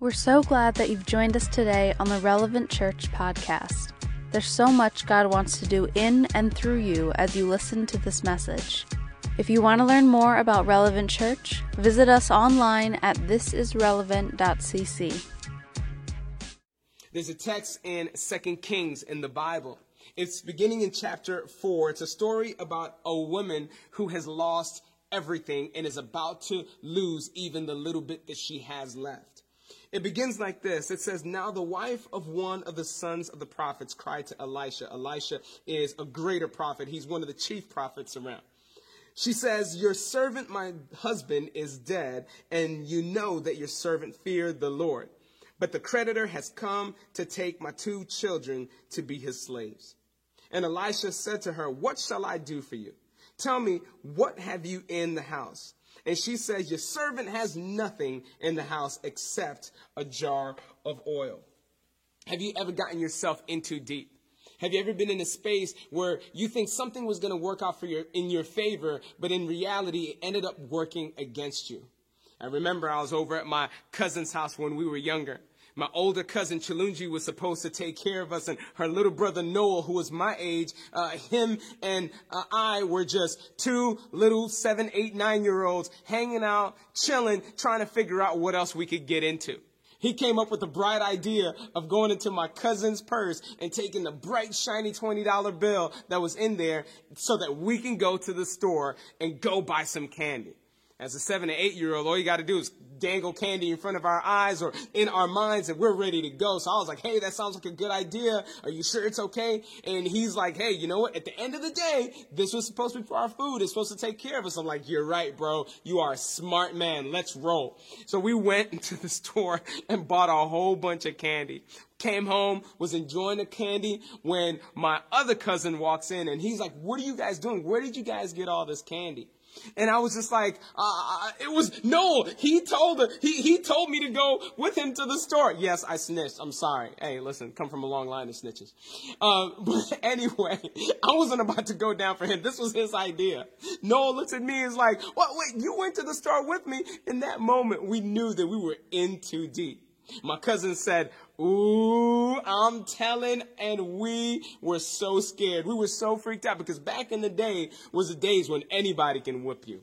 We're so glad that you've joined us today on the Relevant Church podcast. There's so much God wants to do in and through you as you listen to this message. If you want to learn more about Relevant Church, visit us online at thisisrelevant.cc. There's a text in Second Kings in the Bible. It's beginning in chapter 4. It's a story about a woman who has lost everything and is about to lose even the little bit that she has left. It begins like this. It says, Now the wife of one of the sons of the prophets cried to Elisha. Elisha is a greater prophet. He's one of the chief prophets around. She says, Your servant, my husband, is dead, and you know that your servant feared the Lord. But the creditor has come to take my two children to be his slaves. And Elisha said to her, What shall I do for you? Tell me, what have you in the house? And she says, Your servant has nothing in the house except a jar of oil. Have you ever gotten yourself in too deep? Have you ever been in a space where you think something was going to work out for your, in your favor, but in reality, it ended up working against you? I remember I was over at my cousin's house when we were younger. My older cousin Chilunji was supposed to take care of us, and her little brother Noah, who was my age, uh, him and uh, I were just two little seven, eight, nine year olds hanging out, chilling, trying to figure out what else we could get into. He came up with the bright idea of going into my cousin's purse and taking the bright, shiny $20 bill that was in there so that we can go to the store and go buy some candy. As a seven or eight year old, all you got to do is dangle candy in front of our eyes or in our minds and we're ready to go. So I was like, hey, that sounds like a good idea. Are you sure it's okay? And he's like, hey, you know what? At the end of the day, this was supposed to be for our food. It's supposed to take care of us. I'm like, you're right, bro. You are a smart man. Let's roll. So we went into the store and bought a whole bunch of candy came home, was enjoying the candy when my other cousin walks in and he's like, what are you guys doing? Where did you guys get all this candy? And I was just like, uh, it was, no, he told he, he told me to go with him to the store. Yes, I snitched. I'm sorry. Hey, listen, come from a long line of snitches. Uh, but anyway, I wasn't about to go down for him. This was his idea. Noah looks at me and is like, what, wait, you went to the store with me? In that moment, we knew that we were in too deep. My cousin said, Ooh, I'm telling, and we were so scared. We were so freaked out because back in the day was the days when anybody can whip you.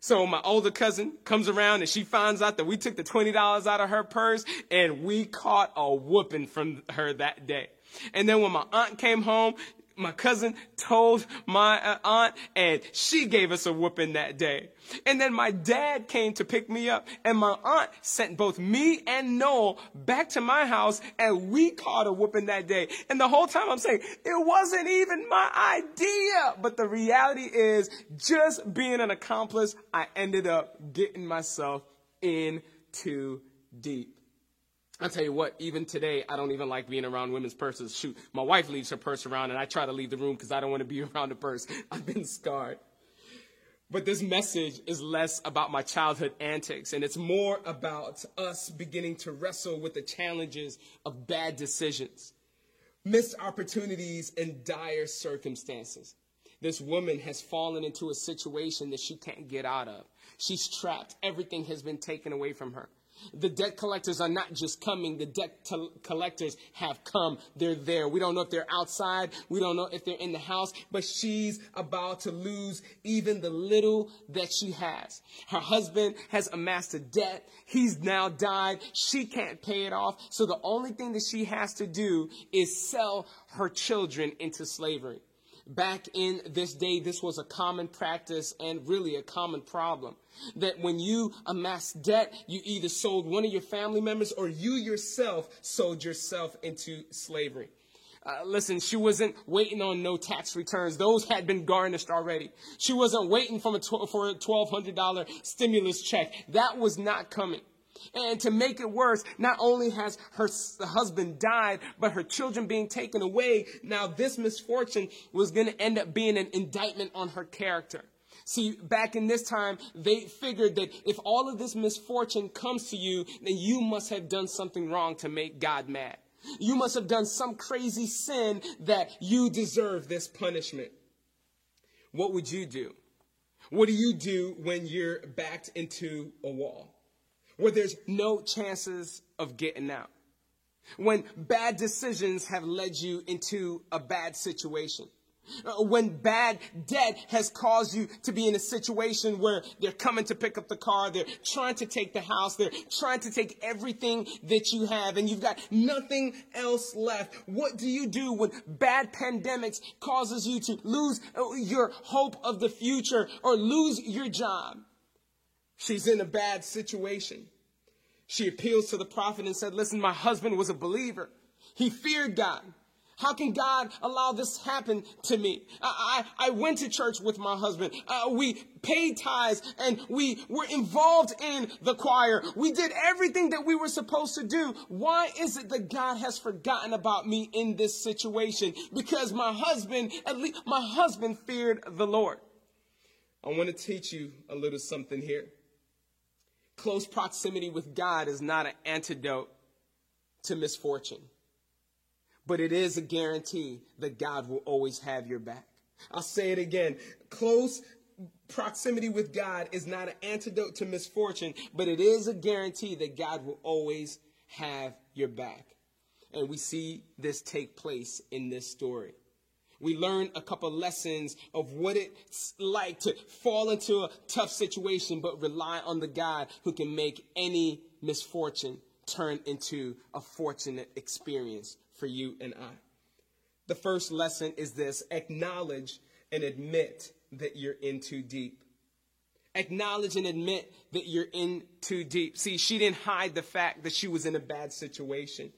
So my older cousin comes around and she finds out that we took the $20 out of her purse and we caught a whooping from her that day. And then when my aunt came home, my cousin told my uh, aunt and she gave us a whooping that day. And then my dad came to pick me up and my aunt sent both me and Noel back to my house and we caught a whooping that day. And the whole time I'm saying, it wasn't even my idea. But the reality is just being an accomplice, I ended up getting myself in too deep. I'll tell you what, even today, I don't even like being around women's purses. Shoot, my wife leaves her purse around and I try to leave the room because I don't want to be around the purse. I've been scarred. But this message is less about my childhood antics and it's more about us beginning to wrestle with the challenges of bad decisions, missed opportunities, and dire circumstances. This woman has fallen into a situation that she can't get out of. She's trapped. Everything has been taken away from her. The debt collectors are not just coming, the debt to- collectors have come. They're there. We don't know if they're outside, we don't know if they're in the house, but she's about to lose even the little that she has. Her husband has amassed a debt. He's now died. She can't pay it off. So the only thing that she has to do is sell her children into slavery. Back in this day, this was a common practice and really a common problem. That when you amassed debt, you either sold one of your family members or you yourself sold yourself into slavery. Uh, listen, she wasn't waiting on no tax returns. Those had been garnished already. She wasn't waiting a tw- for a $1,200 stimulus check. That was not coming. And to make it worse, not only has her husband died, but her children being taken away. Now, this misfortune was going to end up being an indictment on her character. See, back in this time, they figured that if all of this misfortune comes to you, then you must have done something wrong to make God mad. You must have done some crazy sin that you deserve this punishment. What would you do? What do you do when you're backed into a wall? Where there's no chances of getting out. When bad decisions have led you into a bad situation. Uh, when bad debt has caused you to be in a situation where they're coming to pick up the car, they're trying to take the house, they're trying to take everything that you have, and you've got nothing else left. What do you do when bad pandemics causes you to lose uh, your hope of the future or lose your job? She's in a bad situation. She appeals to the prophet and said, Listen, my husband was a believer. He feared God. How can God allow this happen to me? I, I, I went to church with my husband. Uh, we paid tithes and we were involved in the choir. We did everything that we were supposed to do. Why is it that God has forgotten about me in this situation? Because my husband, at least my husband feared the Lord. I want to teach you a little something here. Close proximity with God is not an antidote to misfortune but it is a guarantee that God will always have your back. I'll say it again. Close proximity with God is not an antidote to misfortune, but it is a guarantee that God will always have your back. And we see this take place in this story. We learn a couple lessons of what it's like to fall into a tough situation, but rely on the God who can make any misfortune turn into a fortunate experience for you and I. The first lesson is this acknowledge and admit that you're in too deep. Acknowledge and admit that you're in too deep. See, she didn't hide the fact that she was in a bad situation.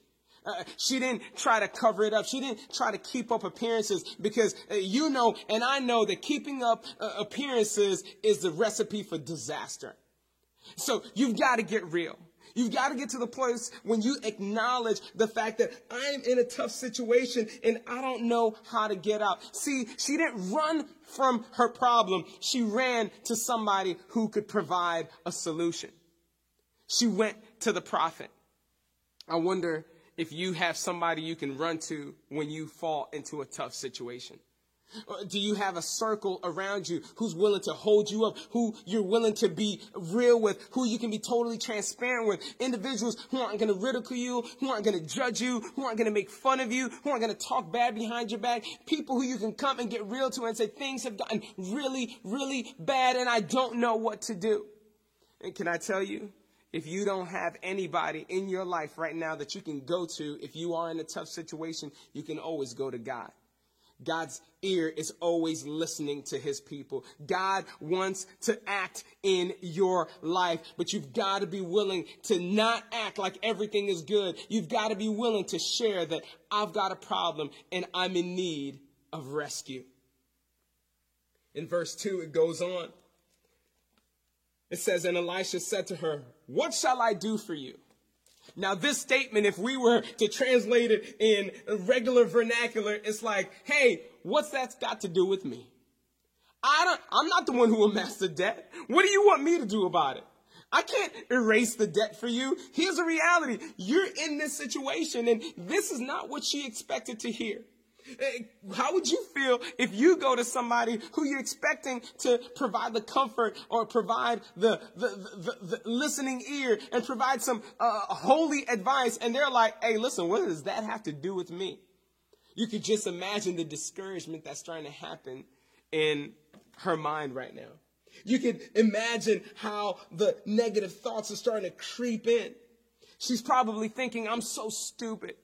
Uh, she didn't try to cover it up. She didn't try to keep up appearances because uh, you know and I know that keeping up uh, appearances is the recipe for disaster. So you've got to get real. You've got to get to the place when you acknowledge the fact that I'm in a tough situation and I don't know how to get out. See, she didn't run from her problem. She ran to somebody who could provide a solution. She went to the prophet. I wonder if you have somebody you can run to when you fall into a tough situation. Uh, do you have a circle around you who's willing to hold you up, who you're willing to be real with, who you can be totally transparent with? Individuals who aren't going to ridicule you, who aren't going to judge you, who aren't going to make fun of you, who aren't going to talk bad behind your back. People who you can come and get real to and say, things have gotten really, really bad and I don't know what to do. And can I tell you, if you don't have anybody in your life right now that you can go to, if you are in a tough situation, you can always go to God. God's ear is always listening to his people. God wants to act in your life, but you've got to be willing to not act like everything is good. You've got to be willing to share that I've got a problem and I'm in need of rescue. In verse 2, it goes on. It says, And Elisha said to her, What shall I do for you? Now, this statement, if we were to translate it in regular vernacular, it's like, hey, what's that got to do with me? I don't, I'm not the one who amassed the debt. What do you want me to do about it? I can't erase the debt for you. Here's the reality. You're in this situation and this is not what she expected to hear. Eh, how would you feel if you go to somebody who you're expecting to provide the comfort or provide the, the, the, the listening ear and provide some uh, holy advice and they're like, hey, listen, what does that have to do with me? You could just imagine the discouragement that's trying to happen in her mind right now. You could imagine how the negative thoughts are starting to creep in. She's probably thinking, I'm so stupid.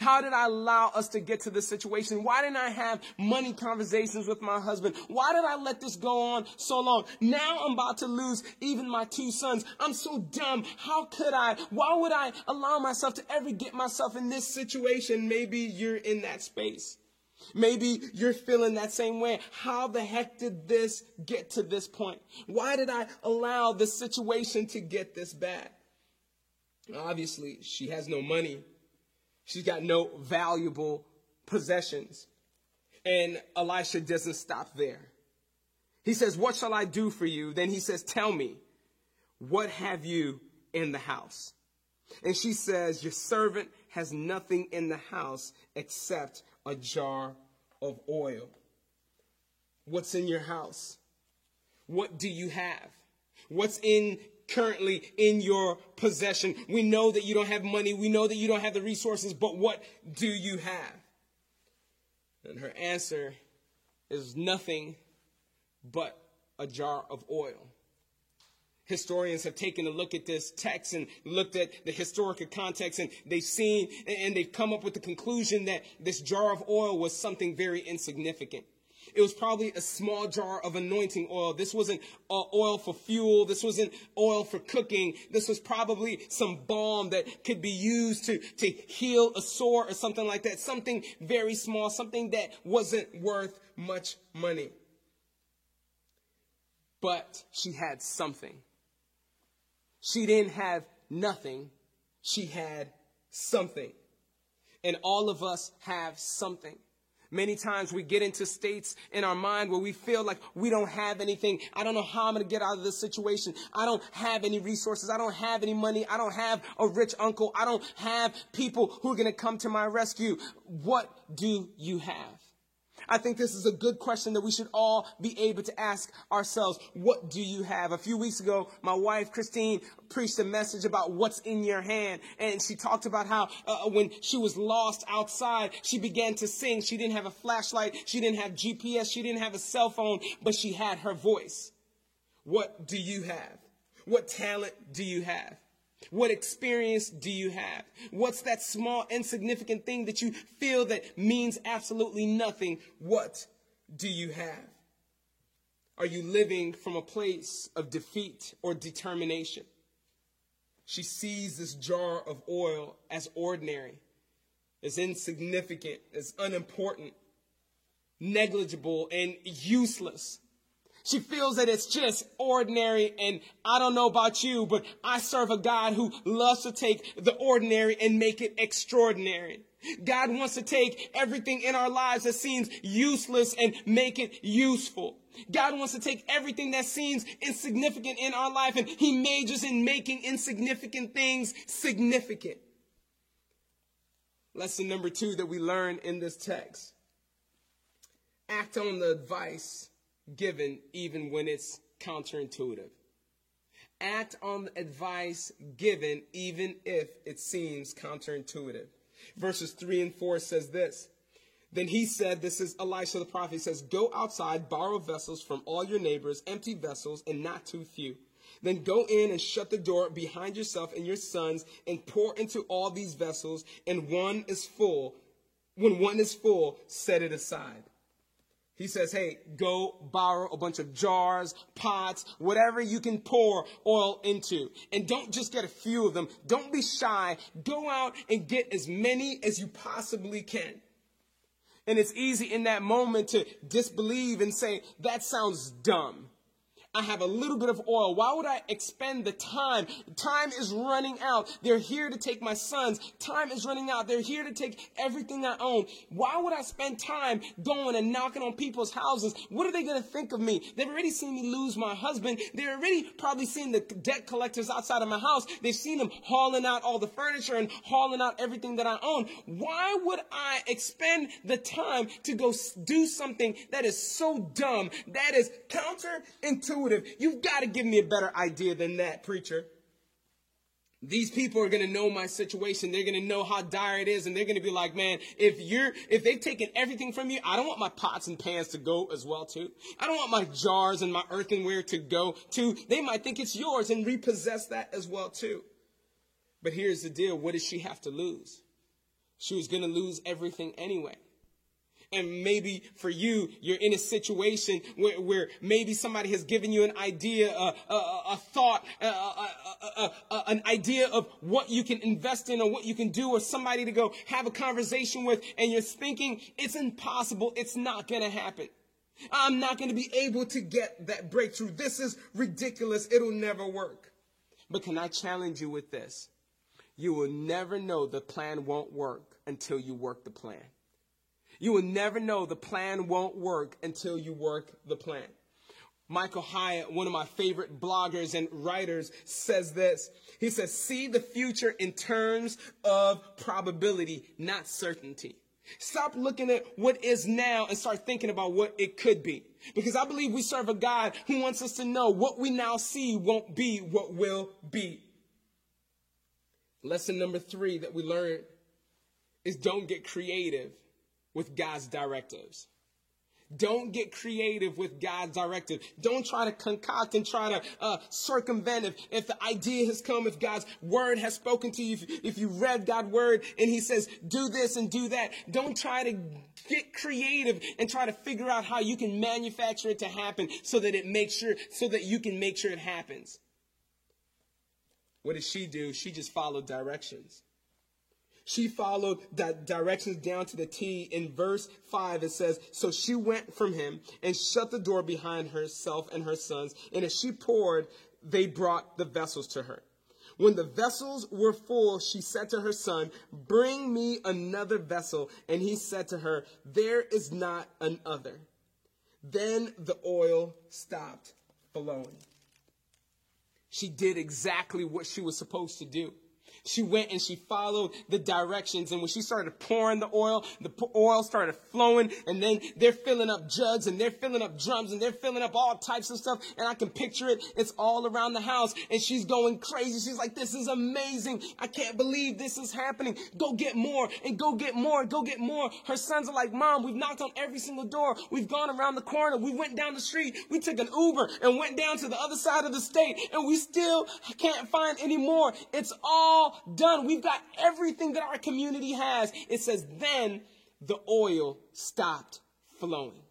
How did I allow us to get to this situation? Why didn't I have money conversations with my husband? Why did I let this go on so long? Now I'm about to lose even my two sons. I'm so dumb. How could I? Why would I allow myself to ever get myself in this situation? Maybe you're in that space. Maybe you're feeling that same way. How the heck did this get to this point? Why did I allow this situation to get this bad? Obviously, she has no money. She's got no valuable possessions. And Elisha doesn't stop there. He says, What shall I do for you? Then he says, Tell me, what have you in the house? And she says, Your servant has nothing in the house except a jar of oil. What's in your house? What do you have? What's in currently in your possession. We know that you don't have money. We know that you don't have the resources, but what do you have? And her answer is nothing but a jar of oil. Historians have taken a look at this text and looked at the historical context and they've seen and they've come up with the conclusion that this jar of oil was something very insignificant. It was probably a small jar of anointing oil. This wasn't uh, oil for fuel. This wasn't oil for cooking. This was probably some balm that could be used to, to heal a sore or something like that. Something very small, something that wasn't worth much money. But she had something. She didn't have nothing. She had something. And all of us have something. Many times we get into states in our mind where we feel like we don't have anything. I don't know how I'm going to get out of this situation. I don't have any resources. I don't have any money. I don't have a rich uncle. I don't have people who are going to come to my rescue. What do you have? I think this is a good question that we should all be able to ask ourselves. What do you have? A few weeks ago, my wife, Christine, preached a message about what's in your hand. And she talked about how uh, when she was lost outside, she began to sing. She didn't have a flashlight. She didn't have GPS. She didn't have a cell phone, but she had her voice. What do you have? What talent do you have? What experience do you have? What's that small, insignificant thing that you feel that means absolutely nothing? What do you have? Are you living from a place of defeat or determination? She sees this jar of oil as ordinary, as insignificant, as unimportant, negligible, and useless. She feels that it's just ordinary and I don't know about you, but I serve a God who loves to take the ordinary and make it extraordinary. God wants to take everything in our lives that seems useless and make it useful. God wants to take everything that seems insignificant in our life and he majors in making insignificant things significant. Lesson number two that we learn in this text. Act on the advice given even when it's counterintuitive. Act on the advice given even if it seems counterintuitive. Verses 3 and 4 says this. Then he said, This is Elisha the prophet. He says, Go outside, borrow vessels from all your neighbors, empty vessels, and not too few. Then go in and shut the door behind yourself and your sons, and pour into all these vessels, and one is full. When one is full, set it aside. He says, hey, go borrow a bunch of jars, pots, whatever you can pour oil into. And don't just get a few of them. Don't be shy. Go out and get as many as you possibly can. And it's easy in that moment to disbelieve and say, that sounds dumb. I have a little bit of oil. Why would I expend the time? Time is running out. They're here to take my sons. Time is running out. They're here to take everything I own. Why would I spend time going and knocking on people's houses? What are they going to think of me? They've already seen me lose my husband. They're already probably seen the debt collectors outside of my house. They've seen them hauling out all the furniture and hauling out everything that I own. Why would I expend the time to go do something that is so dumb, that is counterintuitive? Intuitive. You've got to give me a better idea than that, preacher. These people are going to know my situation. They're going to know how dire it is. And they're going to be like, man, if you're, if they've taken everything from you, I don't want my pots and pans to go as well too. I don't want my jars and my earthenware to go too. They might think it's yours and repossess that as well too. But here's the deal. What does she have to lose? She was going to lose everything anyway. And maybe for you, you're in a situation where, where maybe somebody has given you an idea, a, a, a thought, a, an idea of what you can invest in or what you can do, or somebody to go have a conversation with, and you're thinking it's impossible, it's not going to happen. I'm not going to be able to get that breakthrough. This is ridiculous. It'll never work. But can I challenge you with this? You will never know the plan won't work until you work the plan. You will never know the plan won't work until you work the plan. Michael Hyatt, one of my favorite bloggers and writers, says this. He says, see the future in terms of probability, not certainty. Stop looking at what is now and start thinking about what it could be. Because I believe we serve a God who wants us to know what we now see won't be what will be. Lesson number three that we learned is don't get creative with God's directives. Don't get creative with God's directive. Don't try to concoct and try to uh, circumvent if, if the idea has come, if God's word has spoken to you, if, if you read God's word and he says, do this and do that. Don't try to get creative and try to figure out how you can manufacture it to happen so that it makes sure, so that you can make sure it happens. What did she do? She just followed directions. She followed the directions down to the T. In verse 5, it says, So she went from him and shut the door behind herself and her sons. And as she poured, they brought the vessels to her. When the vessels were full, she said to her son, Bring me another vessel. And he said to her, There is not another. Then the oil stopped flowing. She did exactly what she was supposed to do. She went and she followed the directions. And when she started pouring the oil, the oil started flowing. And then they're filling up jugs and they're filling up drums and they're filling up all types of stuff. And I can picture it. It's all around the house. And she's going crazy. She's like, this is amazing. I can't believe this is happening. Go get more and go get more and go get more. Her sons are like, Mom, we've knocked on every single door. We've gone around the corner. We went down the street. We took an Uber and went down to the other side of the state. And we still can't find any more. It's all done. We've got everything that our community has. It says, then the oil stopped flowing.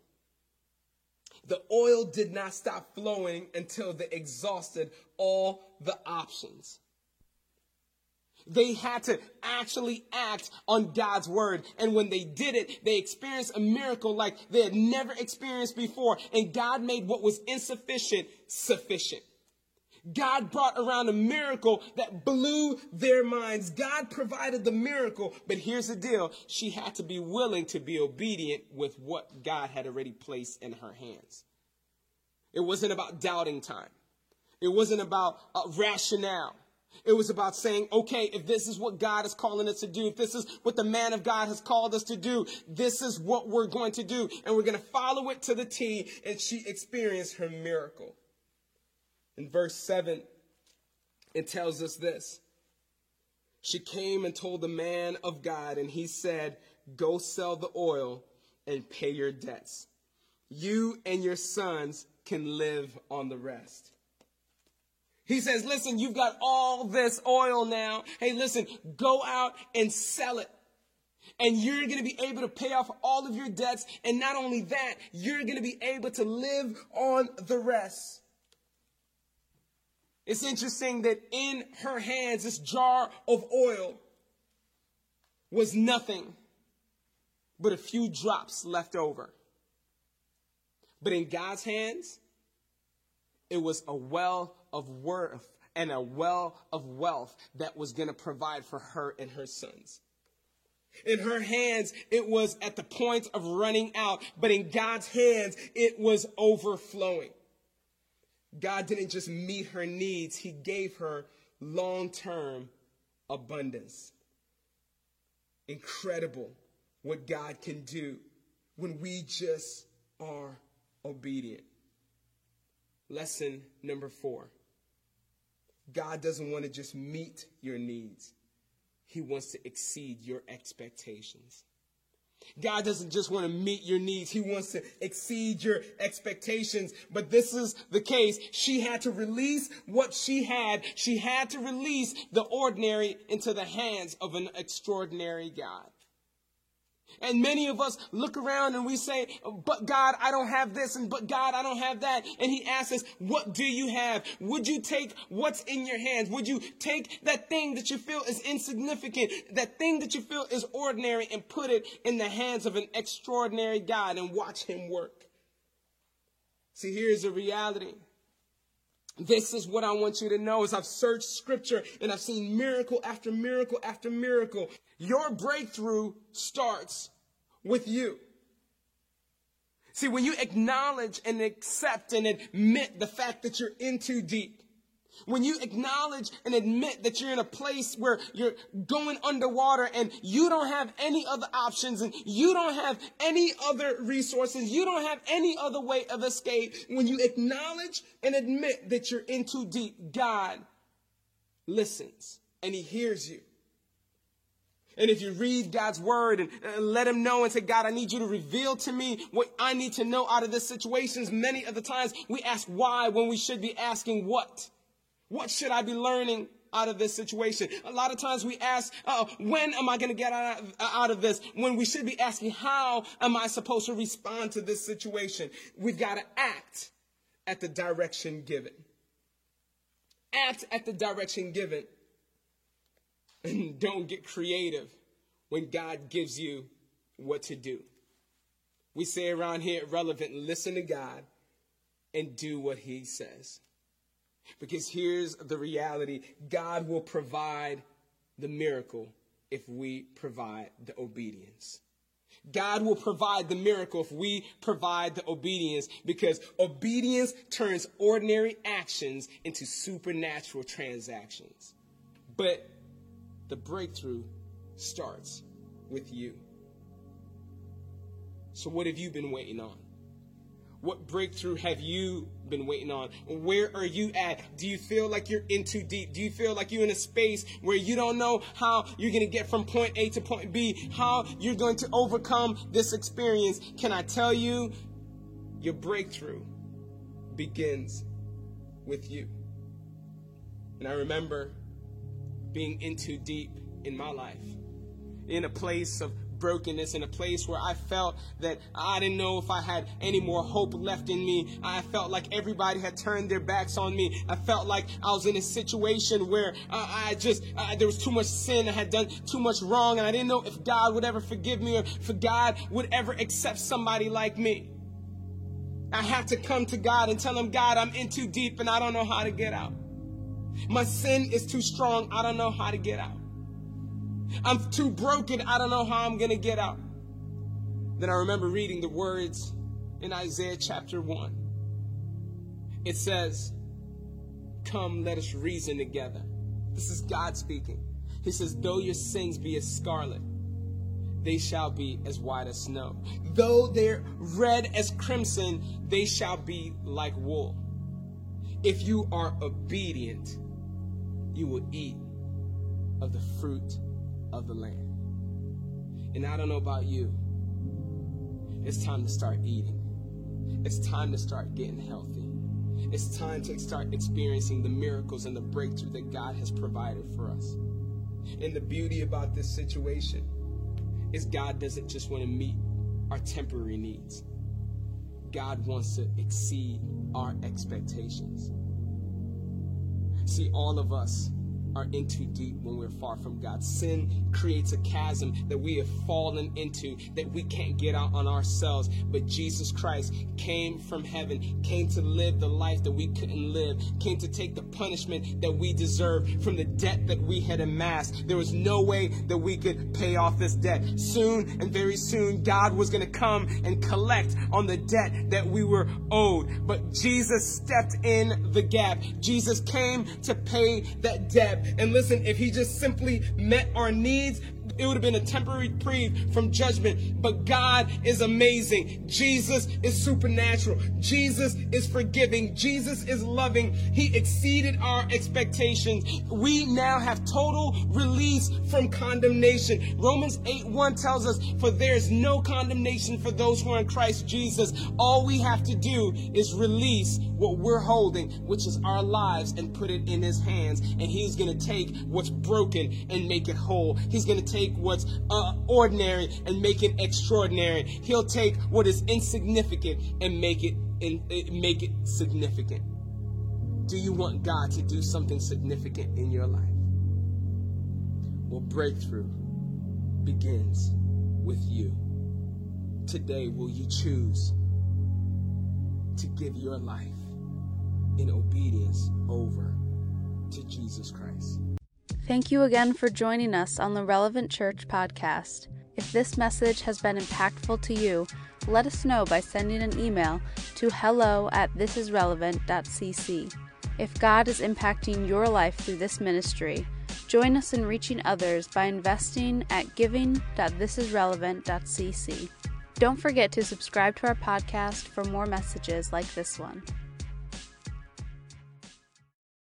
The oil did not stop flowing until they exhausted all the options. They had to actually act on God's word. And when they did it, they experienced a miracle like they had never experienced before. And God made what was insufficient sufficient. God brought around a miracle that blew their minds. God provided the miracle, but here's the deal. She had to be willing to be obedient with what God had already placed in her hands. It wasn't about doubting time. It wasn't about uh, rationale. It was about saying, okay, if this is what God is calling us to do, if this is what the man of God has called us to do, this is what we're going to do. And we're going to follow it to the T. And she experienced her miracle. In verse 7, it tells us this. She came and told the man of God, and he said, Go sell the oil and pay your debts. You and your sons can live on the rest. He says, Listen, you've got all this oil now. Hey, listen, go out and sell it. And you're going to be able to pay off all of your debts. And not only that, you're going to be able to live on the rest. It's interesting that in her hands, this jar of oil was nothing but a few drops left over. But in God's hands, it was a well of worth and a well of wealth that was going to provide for her and her sons. In her hands, it was at the point of running out, but in God's hands, it was overflowing. God didn't just meet her needs, He gave her long term abundance. Incredible what God can do when we just are obedient. Lesson number four God doesn't want to just meet your needs, He wants to exceed your expectations. God doesn't just want to meet your needs. He wants to exceed your expectations. But this is the case. She had to release what she had. She had to release the ordinary into the hands of an extraordinary God. And many of us look around and we say, but God, I don't have this and but God, I don't have that. And he asks us, what do you have? Would you take what's in your hands? Would you take that thing that you feel is insignificant, that thing that you feel is ordinary and put it in the hands of an extraordinary God and watch him work? See, here's the reality. This is what I want you to know as I've searched scripture and I've seen miracle after miracle after miracle. Your breakthrough starts with you. See, when you acknowledge and accept and admit the fact that you're in too deep, When you acknowledge and admit that you're in a place where you're going underwater and you don't have any other options and you don't have any other resources, you don't have any other way of escape, when you acknowledge and admit that you're in too deep, God listens and He hears you. And if you read God's word and let him know and say, God, I need you to reveal to me what I need to know out of this situations, many of the times we ask why when we should be asking what. What should I be learning out of this situation? A lot of times we ask, oh, when am I going to get out of, out of this? When we should be asking, how am I supposed to respond to this situation? We've got to act at the direction given. Act at the direction given. And don't get creative when God gives you what to do. We say around here relevant, listen to God and do what he says. Because here's the reality God will provide the miracle if we provide the obedience. God will provide the miracle if we provide the obedience because obedience turns ordinary actions into supernatural transactions. But the breakthrough starts with you. So, what have you been waiting on? What breakthrough have you been waiting on? Where are you at? Do you feel like you're in too deep? Do you feel like you're in a space where you don't know how you're going to get from point A to point B, how you're going to overcome this experience? Can I tell you, your breakthrough begins with you. And I remember being in too deep in my life, in a place of brokenness, in a place where I felt that I didn't know if I had any more hope left in me. I felt like everybody had turned their backs on me. I felt like I was in a situation where I just, there was too much sin. I had done too much wrong, and I didn't know if God would ever forgive me or if God would ever accept somebody like me. I have to come to God and tell him, God, I'm in too deep and I don't know how to get out. My sin is too strong. I don't know how to get out. I'm too broken. I don't know how I'm going to get out. Then I remember reading the words in Isaiah chapter 1. It says, Come, let us reason together. This is God speaking. He says, Though your sins be as scarlet, they shall be as white as snow. Though they're red as crimson, they shall be like wool. If you are obedient, you will eat of the fruit of the land. And I don't know about you, it's time to start eating. It's time to start getting healthy. It's time to start experiencing the miracles and the breakthrough that God has provided for us. And the beauty about this situation is God doesn't just want to meet our temporary needs. God wants to exceed our expectations. See, all of us are in too deep when we're far from God. Sin creates a chasm that we have fallen into that we can't get out on ourselves. But Jesus Christ came from heaven, came to live the life that we couldn't live, came to take the punishment that we deserved from the debt that we had amassed. There was no way that we could pay off this debt. Soon and very soon, God was going to come and collect on the debt that we were owed. But Jesus stepped in the gap. Jesus came to pay that debt. And listen, if he just simply met our needs, it would have been a temporary reprieve from judgment. But God is amazing. Jesus is supernatural. Jesus is forgiving. Jesus is loving. He exceeded our expectations. We now have total release from condemnation. Romans 8 1 tells us, For there is no condemnation for those who are in Christ Jesus. All we have to do is release what we're holding, which is our lives, and put it in His hands. And He's going to take what's broken and make it whole. He's going to take take what's uh, ordinary and make it extraordinary. He'll take what is insignificant and make it in, make it significant. Do you want God to do something significant in your life? Well, breakthrough begins with you. Today, will you choose to give your life in obedience over to Jesus Christ? Thank you again for joining us on the Relevant Church podcast. If this message has been impactful to you, let us know by sending an email to hello at thisisrelevant.cc. If God is impacting your life through this ministry, join us in reaching others by investing at giving.thisisrelevant.cc. Don't forget to subscribe to our podcast for more messages like this one.